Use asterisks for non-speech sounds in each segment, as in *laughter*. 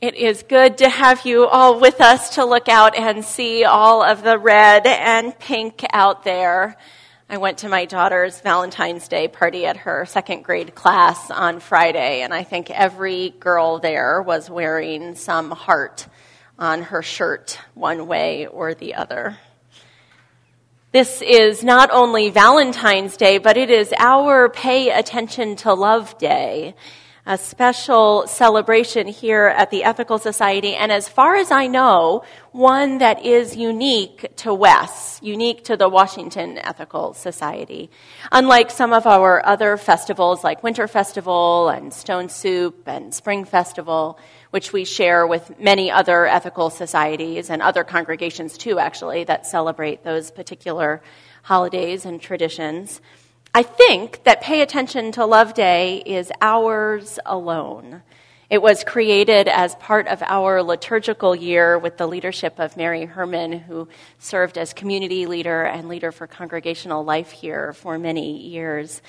It is good to have you all with us to look out and see all of the red and pink out there. I went to my daughter's Valentine's Day party at her second grade class on Friday, and I think every girl there was wearing some heart on her shirt, one way or the other. This is not only Valentine's Day, but it is our Pay Attention to Love Day a special celebration here at the Ethical Society, and as far as I know, one that is unique to WES, unique to the Washington Ethical Society. Unlike some of our other festivals like Winter Festival and Stone Soup and Spring Festival, which we share with many other ethical societies and other congregations too, actually, that celebrate those particular holidays and traditions. I think that Pay Attention to Love Day is ours alone. It was created as part of our liturgical year with the leadership of Mary Herman, who served as community leader and leader for congregational life here for many years.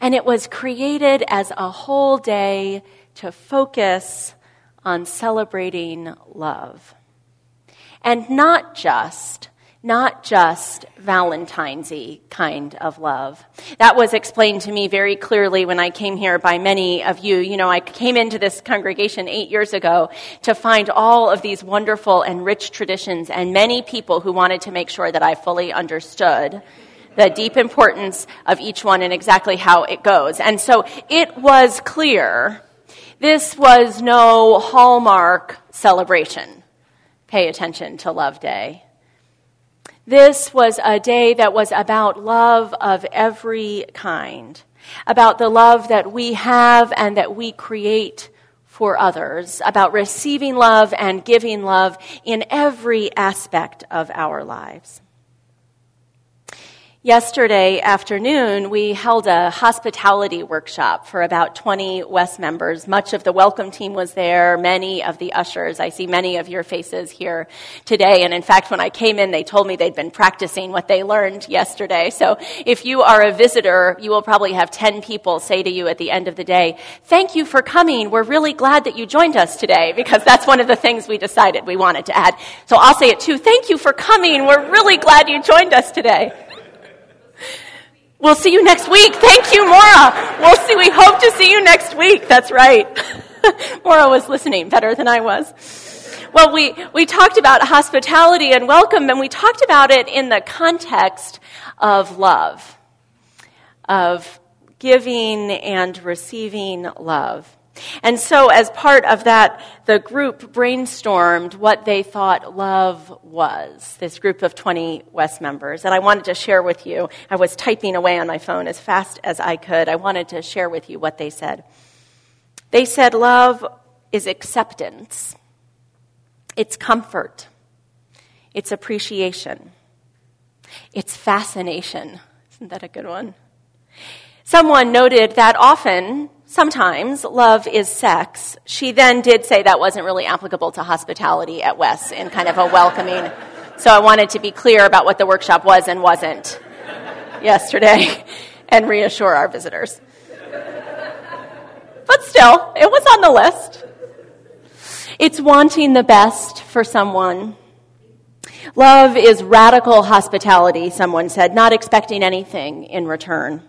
And it was created as a whole day to focus on celebrating love. And not just not just Valentine's kind of love. That was explained to me very clearly when I came here by many of you. You know, I came into this congregation eight years ago to find all of these wonderful and rich traditions and many people who wanted to make sure that I fully understood the deep importance of each one and exactly how it goes. And so it was clear this was no Hallmark celebration. Pay attention to Love Day. This was a day that was about love of every kind, about the love that we have and that we create for others, about receiving love and giving love in every aspect of our lives. Yesterday afternoon, we held a hospitality workshop for about 20 WES members. Much of the welcome team was there, many of the ushers. I see many of your faces here today. And in fact, when I came in, they told me they'd been practicing what they learned yesterday. So if you are a visitor, you will probably have 10 people say to you at the end of the day, thank you for coming. We're really glad that you joined us today because that's one of the things we decided we wanted to add. So I'll say it too. Thank you for coming. We're really glad you joined us today. We'll see you next week. Thank you, Maura. We'll see. We hope to see you next week. That's right. *laughs* Maura was listening better than I was. Well, we, we talked about hospitality and welcome, and we talked about it in the context of love, of giving and receiving love. And so, as part of that, the group brainstormed what they thought love was, this group of 20 WES members. And I wanted to share with you, I was typing away on my phone as fast as I could. I wanted to share with you what they said. They said, Love is acceptance, it's comfort, it's appreciation, it's fascination. Isn't that a good one? Someone noted that often sometimes love is sex. She then did say that wasn't really applicable to hospitality at WES in kind of a welcoming. So I wanted to be clear about what the workshop was and wasn't yesterday *laughs* and reassure our visitors. But still, it was on the list. It's wanting the best for someone. Love is radical hospitality, someone said, not expecting anything in return.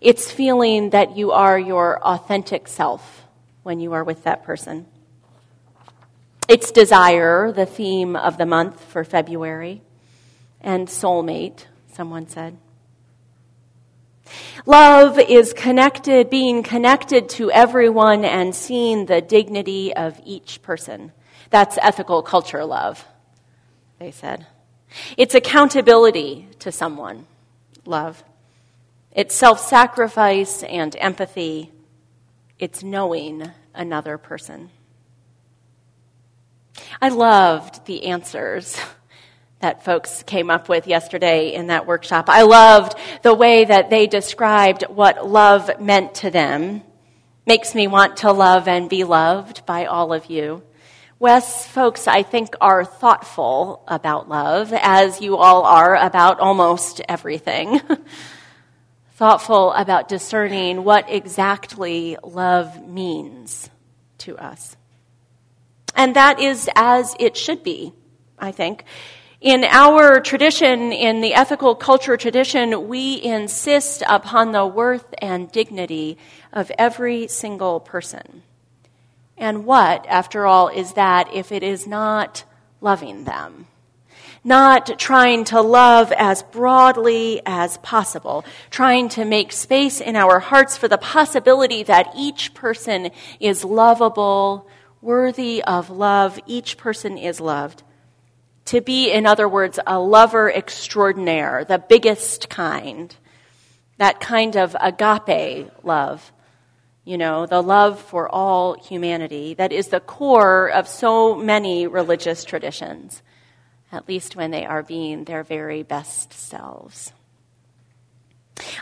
It's feeling that you are your authentic self when you are with that person. It's desire, the theme of the month for February, and soulmate, someone said. Love is connected, being connected to everyone and seeing the dignity of each person. That's ethical culture love, they said. It's accountability to someone, love. It's self sacrifice and empathy. It's knowing another person. I loved the answers *laughs* that folks came up with yesterday in that workshop. I loved the way that they described what love meant to them. Makes me want to love and be loved by all of you. WES folks, I think, are thoughtful about love, as you all are about almost everything. *laughs* thoughtful about discerning what exactly love means to us. And that is as it should be, I think. In our tradition, in the ethical culture tradition, we insist upon the worth and dignity of every single person. And what, after all, is that if it is not loving them? Not trying to love as broadly as possible, trying to make space in our hearts for the possibility that each person is lovable, worthy of love, each person is loved. To be, in other words, a lover extraordinaire, the biggest kind, that kind of agape love you know, the love for all humanity that is the core of so many religious traditions, at least when they are being their very best selves.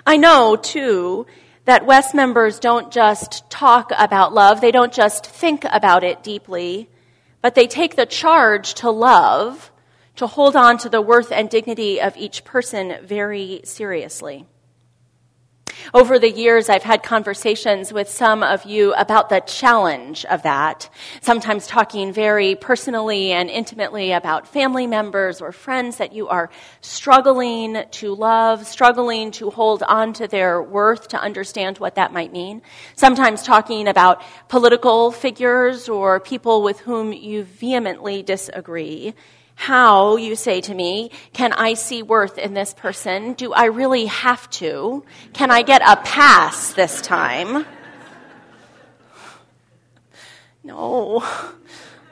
I know, too, that WES members don't just talk about love, they don't just think about it deeply, but they take the charge to love, to hold on to the worth and dignity of each person very seriously. Over the years, I've had conversations with some of you about the challenge of that, sometimes talking very personally and intimately about family members or friends that you are struggling to love, struggling to hold on to their worth, to understand what that might mean. Sometimes talking about political figures or people with whom you vehemently disagree how, you say to me, can I see worth in this person? Do I really have to? Can I get a pass this time? No,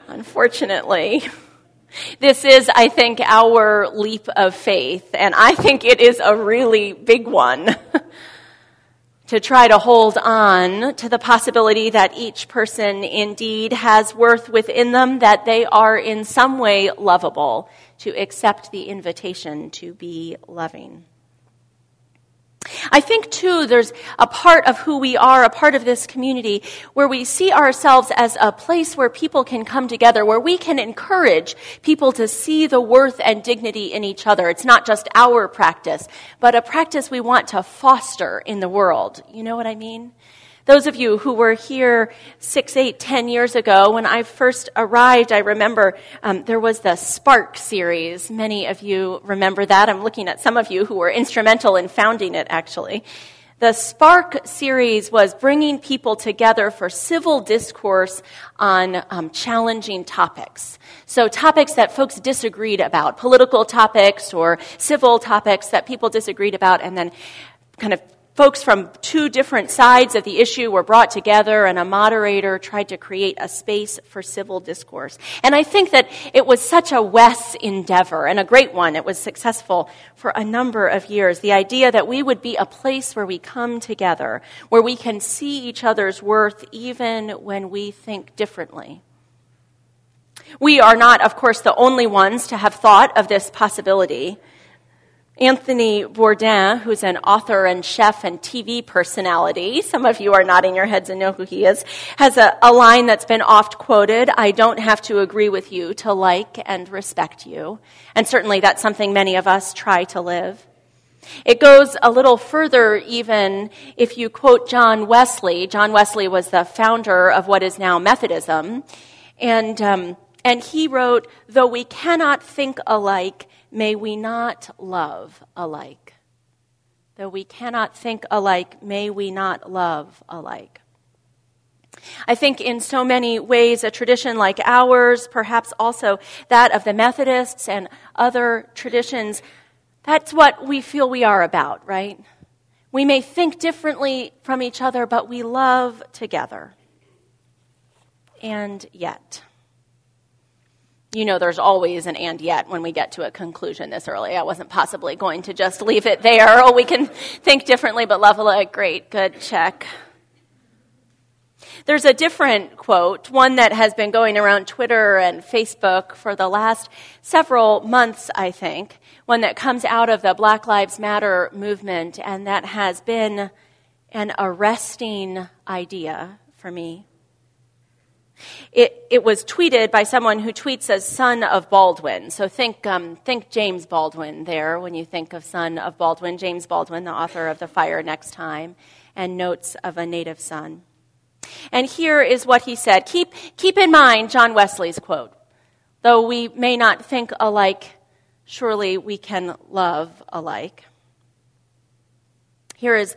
unfortunately. This is, I think, our leap of faith, and I think it is a really big one. *laughs* to try to hold on to the possibility that each person indeed has worth within them, that they are in some way lovable, to accept the invitation to be loving. I think too, there's a part of who we are, a part of this community, where we see ourselves as a place where people can come together, where we can encourage people to see the worth and dignity in each other. It's not just our practice, but a practice we want to foster in the world. You know what I mean? Those of you who were here six, eight, ten years ago, when I first arrived, I remember um, there was the Spark series. Many of you remember that. I'm looking at some of you who were instrumental in founding it, actually. The Spark series was bringing people together for civil discourse on um, challenging topics. So topics that folks disagreed about, political topics or civil topics that people disagreed about, and then kind of folks from two different sides of the issue were brought together and a moderator tried to create a space for civil discourse. And I think that it was such a WES endeavor and a great one. It was successful for a number of years. The idea that we would be a place where we come together, where we can see each other's worth even when we think differently. We are not, of course, the only ones to have thought of this possibility. Anthony Bourdain, who's an author and chef and TV personality, some of you are nodding your heads and know who he is, has a, a, line that's been oft quoted I don't have to agree with you to like and respect you. And certainly that's something many of us try to live. It goes a little further even if you quote John Wesley. John Wesley was the founder of what is now Methodism. And, um, and he wrote, Though we cannot think alike, may we not love alike. Though we cannot think alike, may we not love alike. I think in so many ways, a tradition like ours, perhaps also that of the Methodists and other traditions, that's what we feel we are about, right? We may think differently from each other, but we love together. And yet, you know there's always an and yet when we get to a conclusion this early. I wasn't possibly going to just leave it there. Oh, we can think differently, but level it. Great, good, check. There's a different quote, one that has been going around Twitter and Facebook for the last several months, I think, one that comes out of the Black Lives Matter movement, and that has been an arresting idea for me. It, it was tweeted by someone who tweets as son of Baldwin. So think, um, think James Baldwin there when you think of son of Baldwin. James Baldwin, the author of The Fire Next Time and Notes of a Native Son. And here is what he said. Keep, keep in mind John Wesley's quote. Though we may not think alike, surely we can love alike. Here is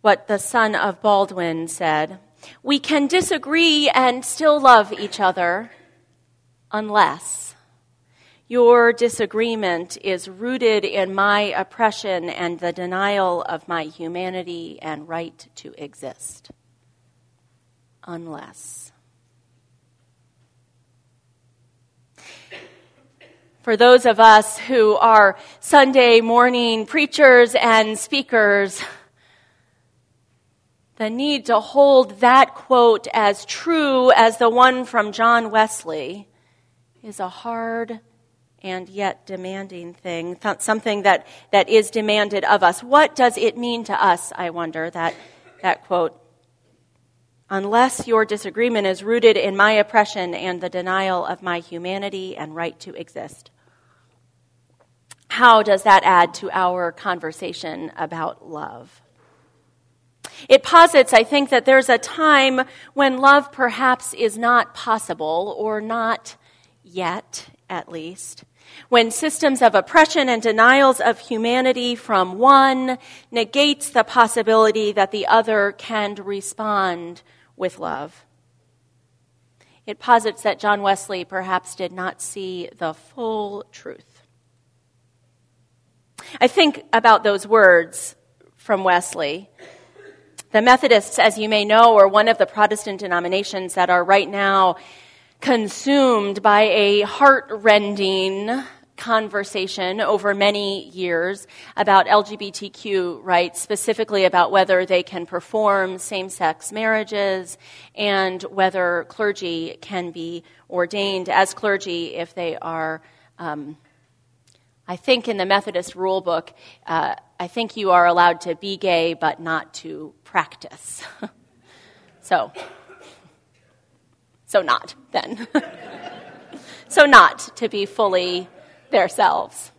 what the son of Baldwin said We can disagree and still love each other unless your disagreement is rooted in my oppression and the denial of my humanity and right to exist. Unless. for those of us who are Sunday morning preachers and speakers, the need to hold that quote as true as the one from John Wesley is a hard and yet demanding thing, something that, that is demanded of us. What does it mean to us, I wonder, that, that quote? Unless your disagreement is rooted in my oppression and the denial of my humanity and right to exist how does that add to our conversation about love? It posits, I think, that there's a time when love perhaps is not possible, or not yet, at least, when systems of oppression and denials of humanity from one negates the possibility that the other can respond with love. It posits that John Wesley perhaps did not see the full truth I think about those words from Wesley. The Methodists, as you may know, are one of the Protestant denominations that are right now consumed by a heart-rending conversation over many years about LGBTQ rights, specifically about whether they can perform same sex marriages and whether clergy can be ordained as clergy if they are um, I think in the Methodist rule book, uh, I think you are allowed to be gay but not to practice. *laughs* so, so not then. *laughs* so not to be fully themselves.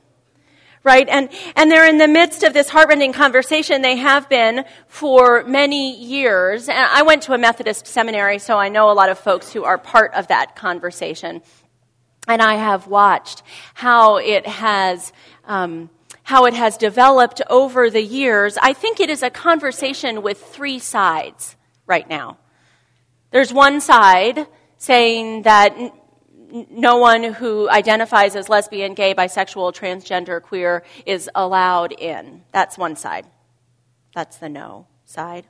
Right? And, and they're in the midst of this heartrending conversation. They have been for many years. And I went to a Methodist seminary, so I know a lot of folks who are part of that conversation and I have watched how it has. Um, how it has developed over the years, I think it is a conversation with three sides right now. There's one side saying that no one who identifies as lesbian, gay, bisexual, transgender, queer is allowed in. That's one side. That's the no side.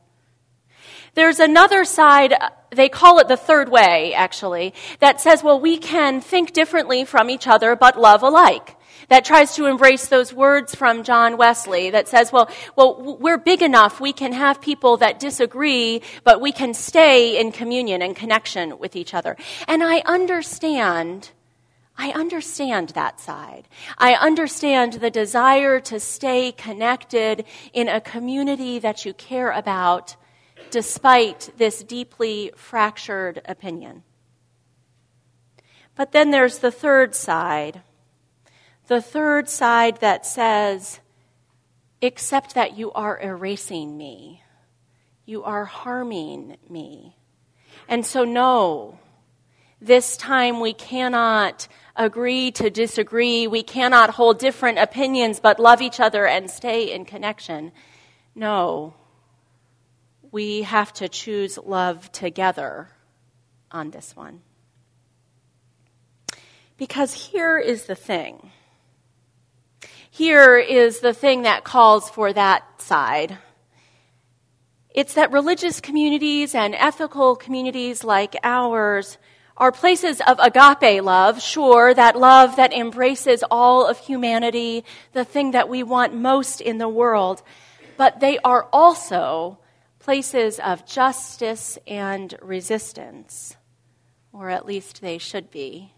There's another side, uh, they call it the third way, actually, that says, well, we can think differently from each other, but love alike. That tries to embrace those words from John Wesley that says, well, well, we're big enough, we can have people that disagree, but we can stay in communion and connection with each other. And I understand I understand that side. I understand the desire to stay connected in a community that you care about despite this deeply fractured opinion. But then there's the third side. The third side that says, except that you are erasing me. You are harming me. And so, no, this time we cannot agree to disagree. We cannot hold different opinions but love each other and stay in connection. No, we have to choose love together on this one. Because here is the thing. Here is the thing that calls for that side. It's that religious communities and ethical communities like ours are places of agape love, sure, that love that embraces all of humanity, the thing that we want most in the world, but they are also places of justice and resistance, or at least they should be.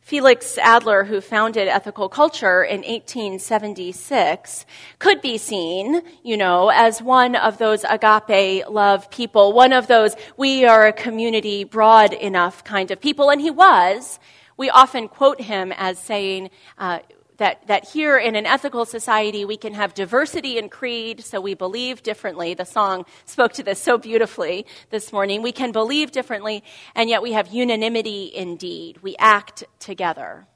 Felix Adler, who founded ethical culture in 1876, could be seen, you know, as one of those agape love people, one of those we are a community broad enough kind of people. And he was. We often quote him as saying, uh, that, that here in an ethical society we can have diversity in creed, so we believe differently. The song spoke to this so beautifully this morning. We can believe differently, and yet we have unanimity in deed. We act together.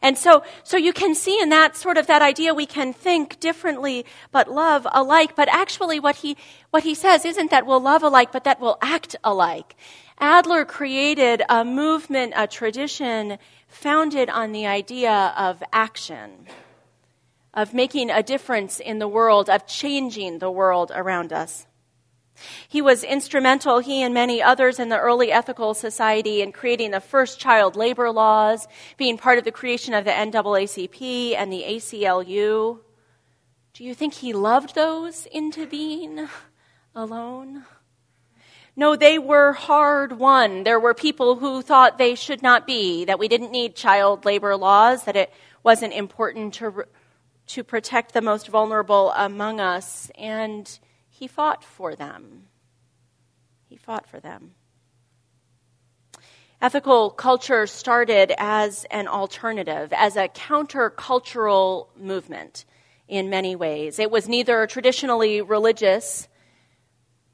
And so, so you can see in that sort of that idea we can think differently but love alike. But actually what he, what he says isn't that we'll love alike, but that we'll act alike. Adler created a movement, a tradition founded on the idea of action, of making a difference in the world, of changing the world around us. He was instrumental, he and many others in the early ethical society, in creating the first child labor laws, being part of the creation of the NAACP and the ACLU. Do you think he loved those into being alone? No, they were hard won. There were people who thought they should not be, that we didn't need child labor laws, that it wasn't important to, to protect the most vulnerable among us. And he fought for them. He fought for them. Ethical culture started as an alternative, as a countercultural movement in many ways. It was neither traditionally religious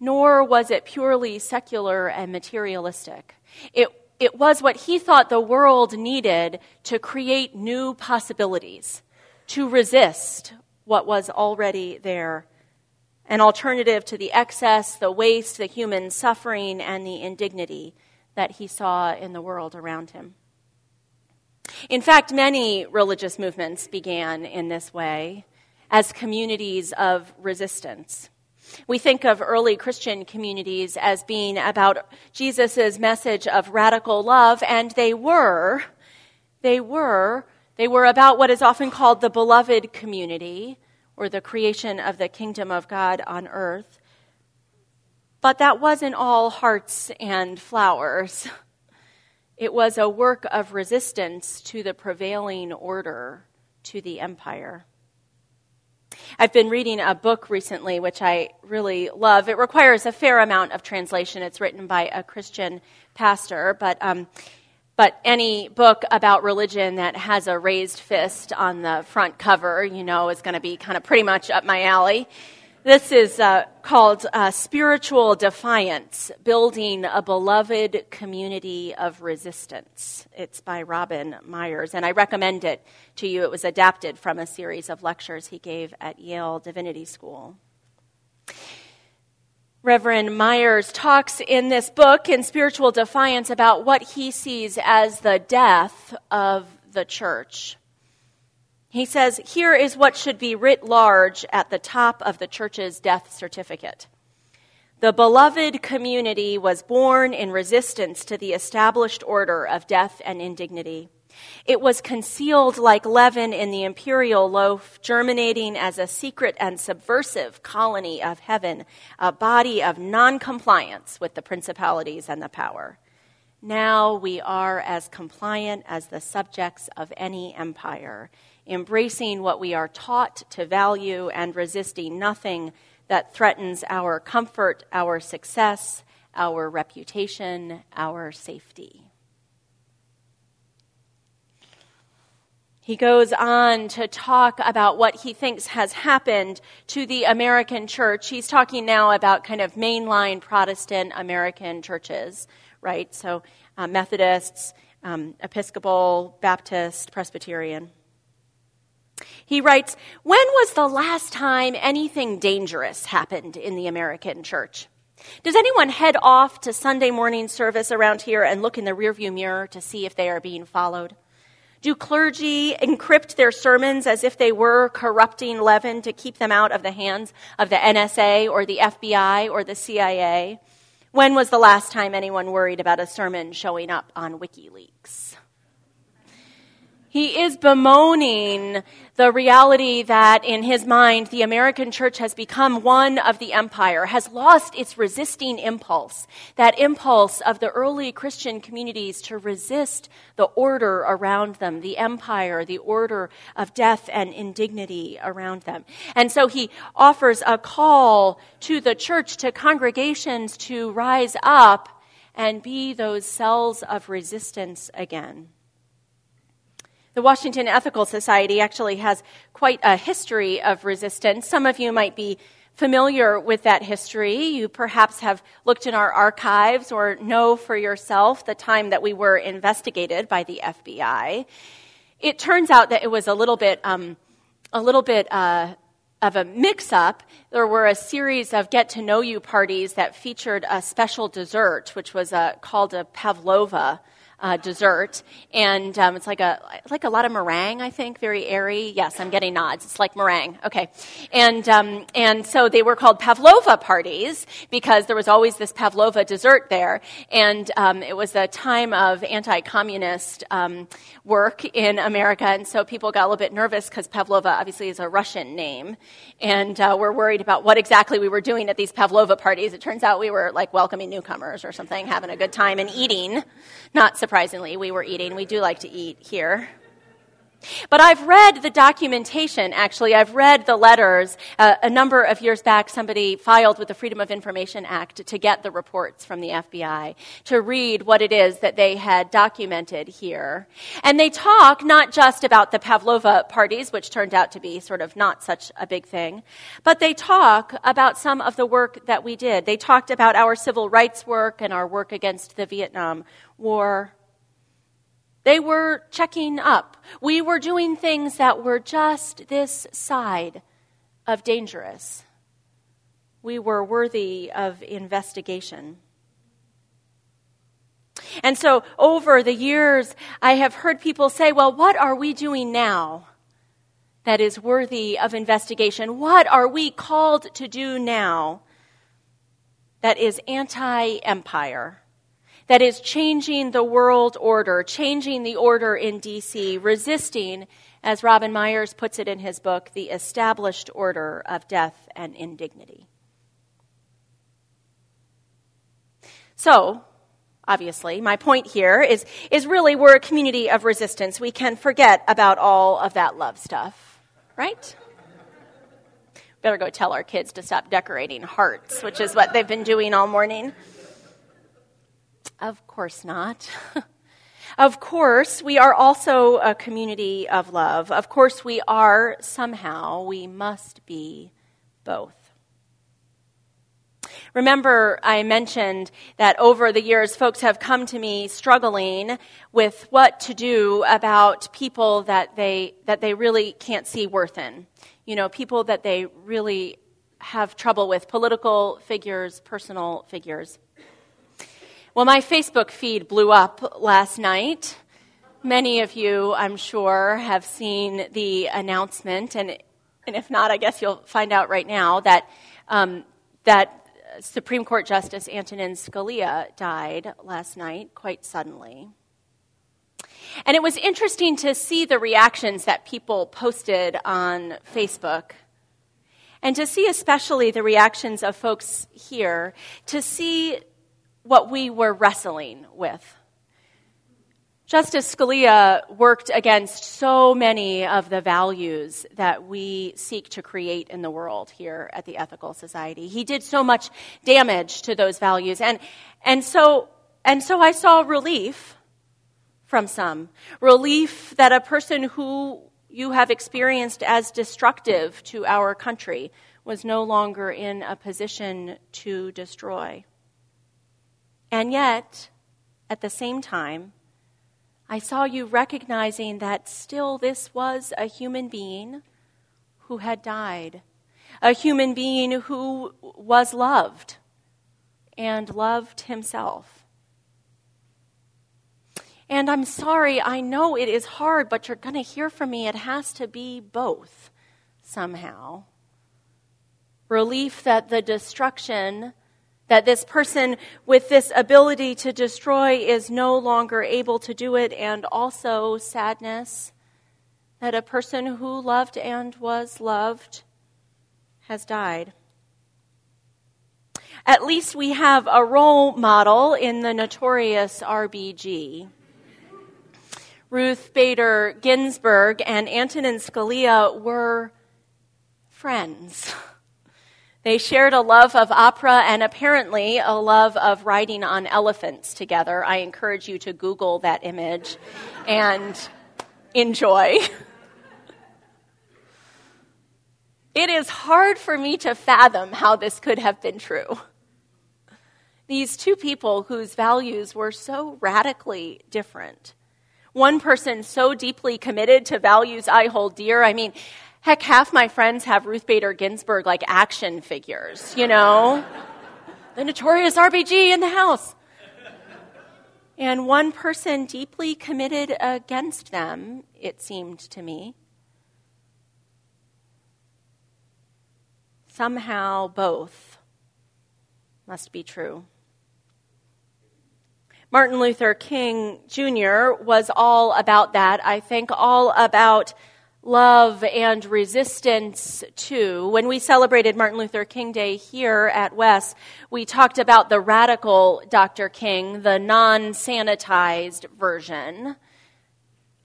nor was it purely secular and materialistic. It, it was what he thought the world needed to create new possibilities, to resist what was already there an alternative to the excess, the waste, the human suffering, and the indignity that he saw in the world around him. In fact, many religious movements began in this way as communities of resistance. We think of early Christian communities as being about Jesus' message of radical love, and they were. They were. They were about what is often called the beloved community, or the creation of the kingdom of God on earth. But that wasn't all hearts and flowers. It was a work of resistance to the prevailing order, to the empire. I've been reading a book recently, which I really love. It requires a fair amount of translation. It's written by a Christian pastor, but um, but any book about religion that has a raised fist on the front cover, you know, is going to be kind of pretty much up my alley. This is uh, called uh, Spiritual Defiance Building a Beloved Community of Resistance. It's by Robin Meyers, and I recommend it to you. It was adapted from a series of lectures he gave at Yale Divinity School. Reverend Meyers talks in this book, in Spiritual Defiance, about what he sees as the death of the church. He says, Here is what should be writ large at the top of the church's death certificate. The beloved community was born in resistance to the established order of death and indignity. It was concealed like leaven in the imperial loaf, germinating as a secret and subversive colony of heaven, a body of noncompliance with the principalities and the power. Now we are as compliant as the subjects of any empire, embracing what we are taught to value and resisting nothing that threatens our comfort, our success, our reputation, our safety. He goes on to talk about what he thinks has happened to the American church. He's talking now about kind of mainline Protestant American churches, right? So uh, Methodists, um, Episcopal, Baptist, Presbyterian. He writes, When was the last time anything dangerous happened in the American church? Does anyone head off to Sunday morning service around here and look in the rearview mirror to see if they are being followed? Do clergy encrypt their sermons as if they were corrupting leaven to keep them out of the hands of the NSA or the FBI or the CIA? When was the last time anyone worried about a sermon showing up on WikiLeaks? He is bemoaning the reality that in his mind, the American church has become one of the empire, has lost its resisting impulse, that impulse of the early Christian communities to resist the order around them, the empire, the order of death and indignity around them. And so he offers a call to the church, to congregations to rise up and be those cells of resistance again. The Washington Ethical Society actually has quite a history of resistance. Some of you might be familiar with that history. You perhaps have looked in our archives or know for yourself the time that we were investigated by the FBI. It turns out that it was a little bit, um, a little bit uh, of a mix up. There were a series of get to know you parties that featured a special dessert, which was uh, called a pavlova uh, dessert, and um, it's like a like a lot of meringue. I think very airy. Yes, I'm getting nods. It's like meringue. Okay, and um, and so they were called pavlova parties because there was always this pavlova dessert there, and um, it was a time of anti-communist um, work in America, and so people got a little bit nervous because pavlova obviously is a Russian name, and uh, we're worried about what exactly we were doing at these pavlova parties. It turns out we were like welcoming newcomers or something, having a good time and eating, not surprisingly, we were eating. We do like to eat here. But I've read the documentation, actually. I've read the letters. Uh, a number of years back, somebody filed with the Freedom of Information Act to get the reports from the FBI, to read what it is that they had documented here. And they talk not just about the Pavlova parties, which turned out to be sort of not such a big thing, but they talk about some of the work that we did. They talked about our civil rights work and our work against the Vietnam War. They were checking up. We were doing things that were just this side of dangerous. We were worthy of investigation. And so, over the years, I have heard people say, well, what are we doing now that is worthy of investigation? What are we called to do now that is anti empire? That is changing the world order, changing the order in DC, resisting, as Robin Meyers puts it in his book, the established order of death and indignity. So, obviously, my point here is, is really we're a community of resistance. We can forget about all of that love stuff, right? Better go tell our kids to stop decorating hearts, which is what they've been doing all morning. Of course not. *laughs* of course, we are also a community of love. Of course, we are somehow, we must be both. Remember, I mentioned that over the years, folks have come to me struggling with what to do about people that they, that they really can't see worth in. You know, people that they really have trouble with, political figures, personal figures. Well, my Facebook feed blew up last night. Many of you, I'm sure, have seen the announcement, and, and if not, I guess you'll find out right now that, um, that Supreme Court Justice Antonin Scalia died last night quite suddenly. And it was interesting to see the reactions that people posted on Facebook. And to see especially the reactions of folks here, to see what we were wrestling with. Justice Scalia worked against so many of the values that we seek to create in the world here at the Ethical Society. He did so much damage to those values. And, and, so, and so I saw relief from some. Relief that a person who you have experienced as destructive to our country was no longer in a position to destroy. And yet, at the same time, I saw you recognizing that still this was a human being who had died, a human being who was loved and loved himself. And I'm sorry, I know it is hard, but you're going to hear from me. It has to be both somehow. Relief that the destruction that this person with this ability to destroy is no longer able to do it, and also sadness that a person who loved and was loved has died. At least we have a role model in the notorious RBG. Ruth Bader Ginsburg and Antonin Scalia were friends. *laughs* They shared a love of opera and apparently a love of riding on elephants together. I encourage you to Google that image and enjoy. *laughs* it is hard for me to fathom how this could have been true. These two people whose values were so radically different. One person so deeply committed to values I hold dear. I mean, heck, half my friends have Ruth Bader Ginsburg like action figures, you know? *laughs* the notorious RBG in the house. And one person deeply committed against them, it seemed to me. Somehow both must be true. Martin Luther King Jr. was all about that. I think all about love and resistance too. When we celebrated Martin Luther King Day here at WES, we talked about the radical Dr. King, the non sanitized version,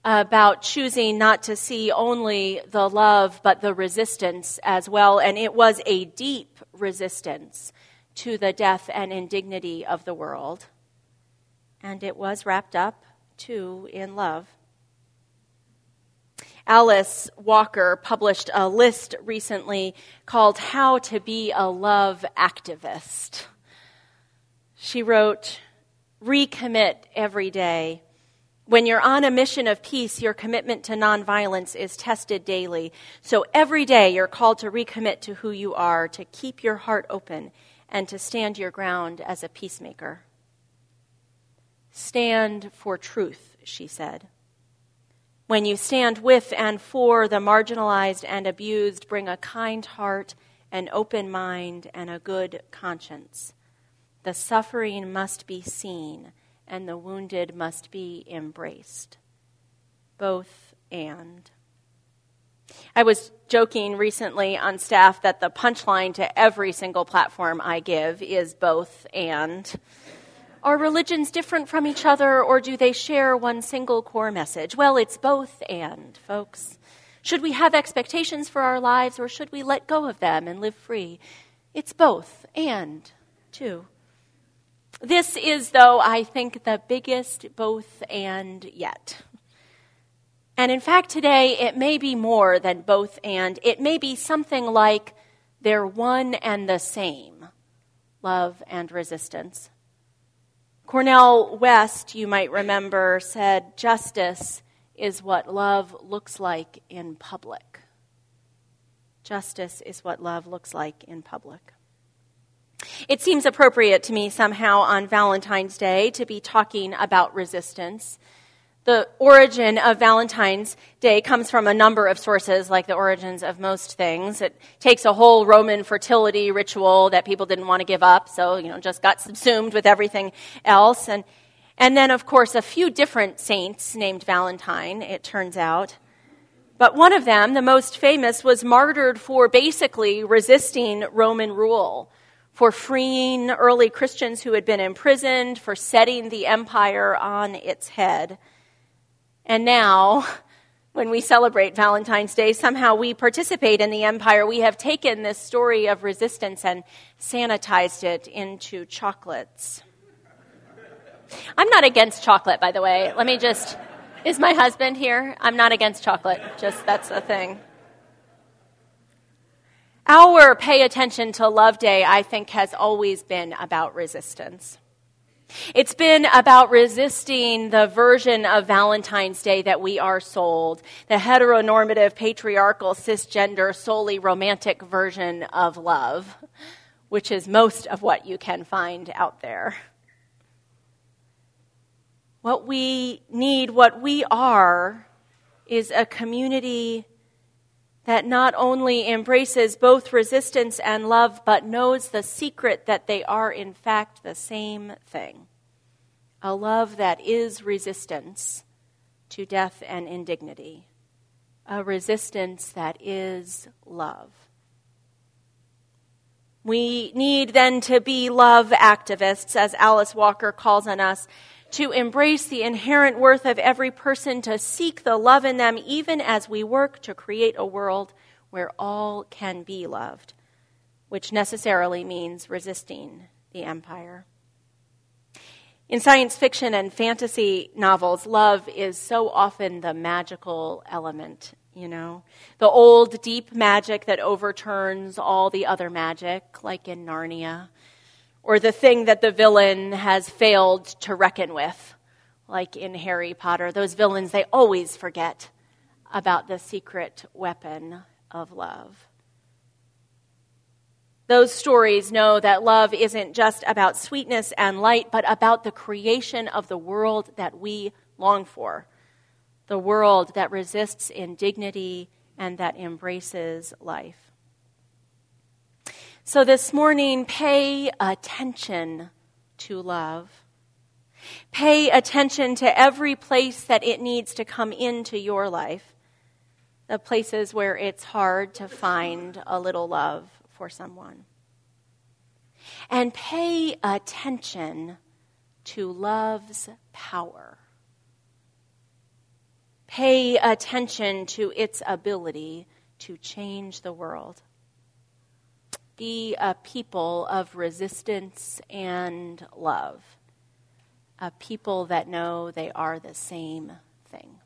about choosing not to see only the love but the resistance as well. And it was a deep resistance to the death and indignity of the world and it was wrapped up, too, in love. Alice Walker published a list recently called How to Be a Love Activist. She wrote, Recommit every day. When you're on a mission of peace, your commitment to nonviolence is tested daily. So every day you're called to recommit to who you are, to keep your heart open, and to stand your ground as a peacemaker. Stand for truth, she said. When you stand with and for the marginalized and abused, bring a kind heart, an open mind, and a good conscience. The suffering must be seen, and the wounded must be embraced. Both and. I was joking recently on staff that the punchline to every single platform I give is both and. Are religions different from each other, or do they share one single core message? Well, it's both and, folks. Should we have expectations for our lives, or should we let go of them and live free? It's both and, too. This is, though, I think, the biggest both and yet. And in fact, today, it may be more than both and. It may be something like they're one and the same love and resistance. Cornel West, you might remember, said, Justice is what love looks like in public. Justice is what love looks like in public. It seems appropriate to me somehow on Valentine's Day to be talking about resistance the origin of Valentine's Day comes from a number of sources, like the origins of most things. It takes a whole Roman fertility ritual that people didn't want to give up, so, you know, just got subsumed with everything else. And, and then, of course, a few different saints named Valentine, it turns out. But one of them, the most famous, was martyred for basically resisting Roman rule, for freeing early Christians who had been imprisoned, for setting the empire on its head. And now, when we celebrate Valentine's Day, somehow we participate in the empire. We have taken this story of resistance and sanitized it into chocolates. I'm not against chocolate, by the way. Let me just. Is my husband here? I'm not against chocolate. Just that's the thing. Our pay attention to Love Day, I think, has always been about resistance. It's been about resisting the version of Valentine's Day that we are sold, the heteronormative, patriarchal, cisgender, solely romantic version of love, which is most of what you can find out there. What we need, what we are, is a community that not only embraces both resistance and love, but knows the secret that they are, in fact, the same thing. A love that is resistance to death and indignity. A resistance that is love. We need then to be love activists, as Alice Walker calls on us, to embrace the inherent worth of every person, to seek the love in them, even as we work to create a world where all can be loved, which necessarily means resisting the empire. In science fiction and fantasy novels, love is so often the magical element, you know? The old, deep magic that overturns all the other magic, like in Narnia. Or the thing that the villain has failed to reckon with, like in Harry Potter. Those villains, they always forget about the secret weapon of love. Those stories know that love isn't just about sweetness and light, but about the creation of the world that we long for. The world that resists indignity and that embraces life. So this morning, pay attention to love. Pay attention to every place that it needs to come into your life, the places where it's hard to find a little love for someone. And pay attention to love's power. Pay attention to its ability to change the world. Be a people of resistance and love, a people that know they are the same thing.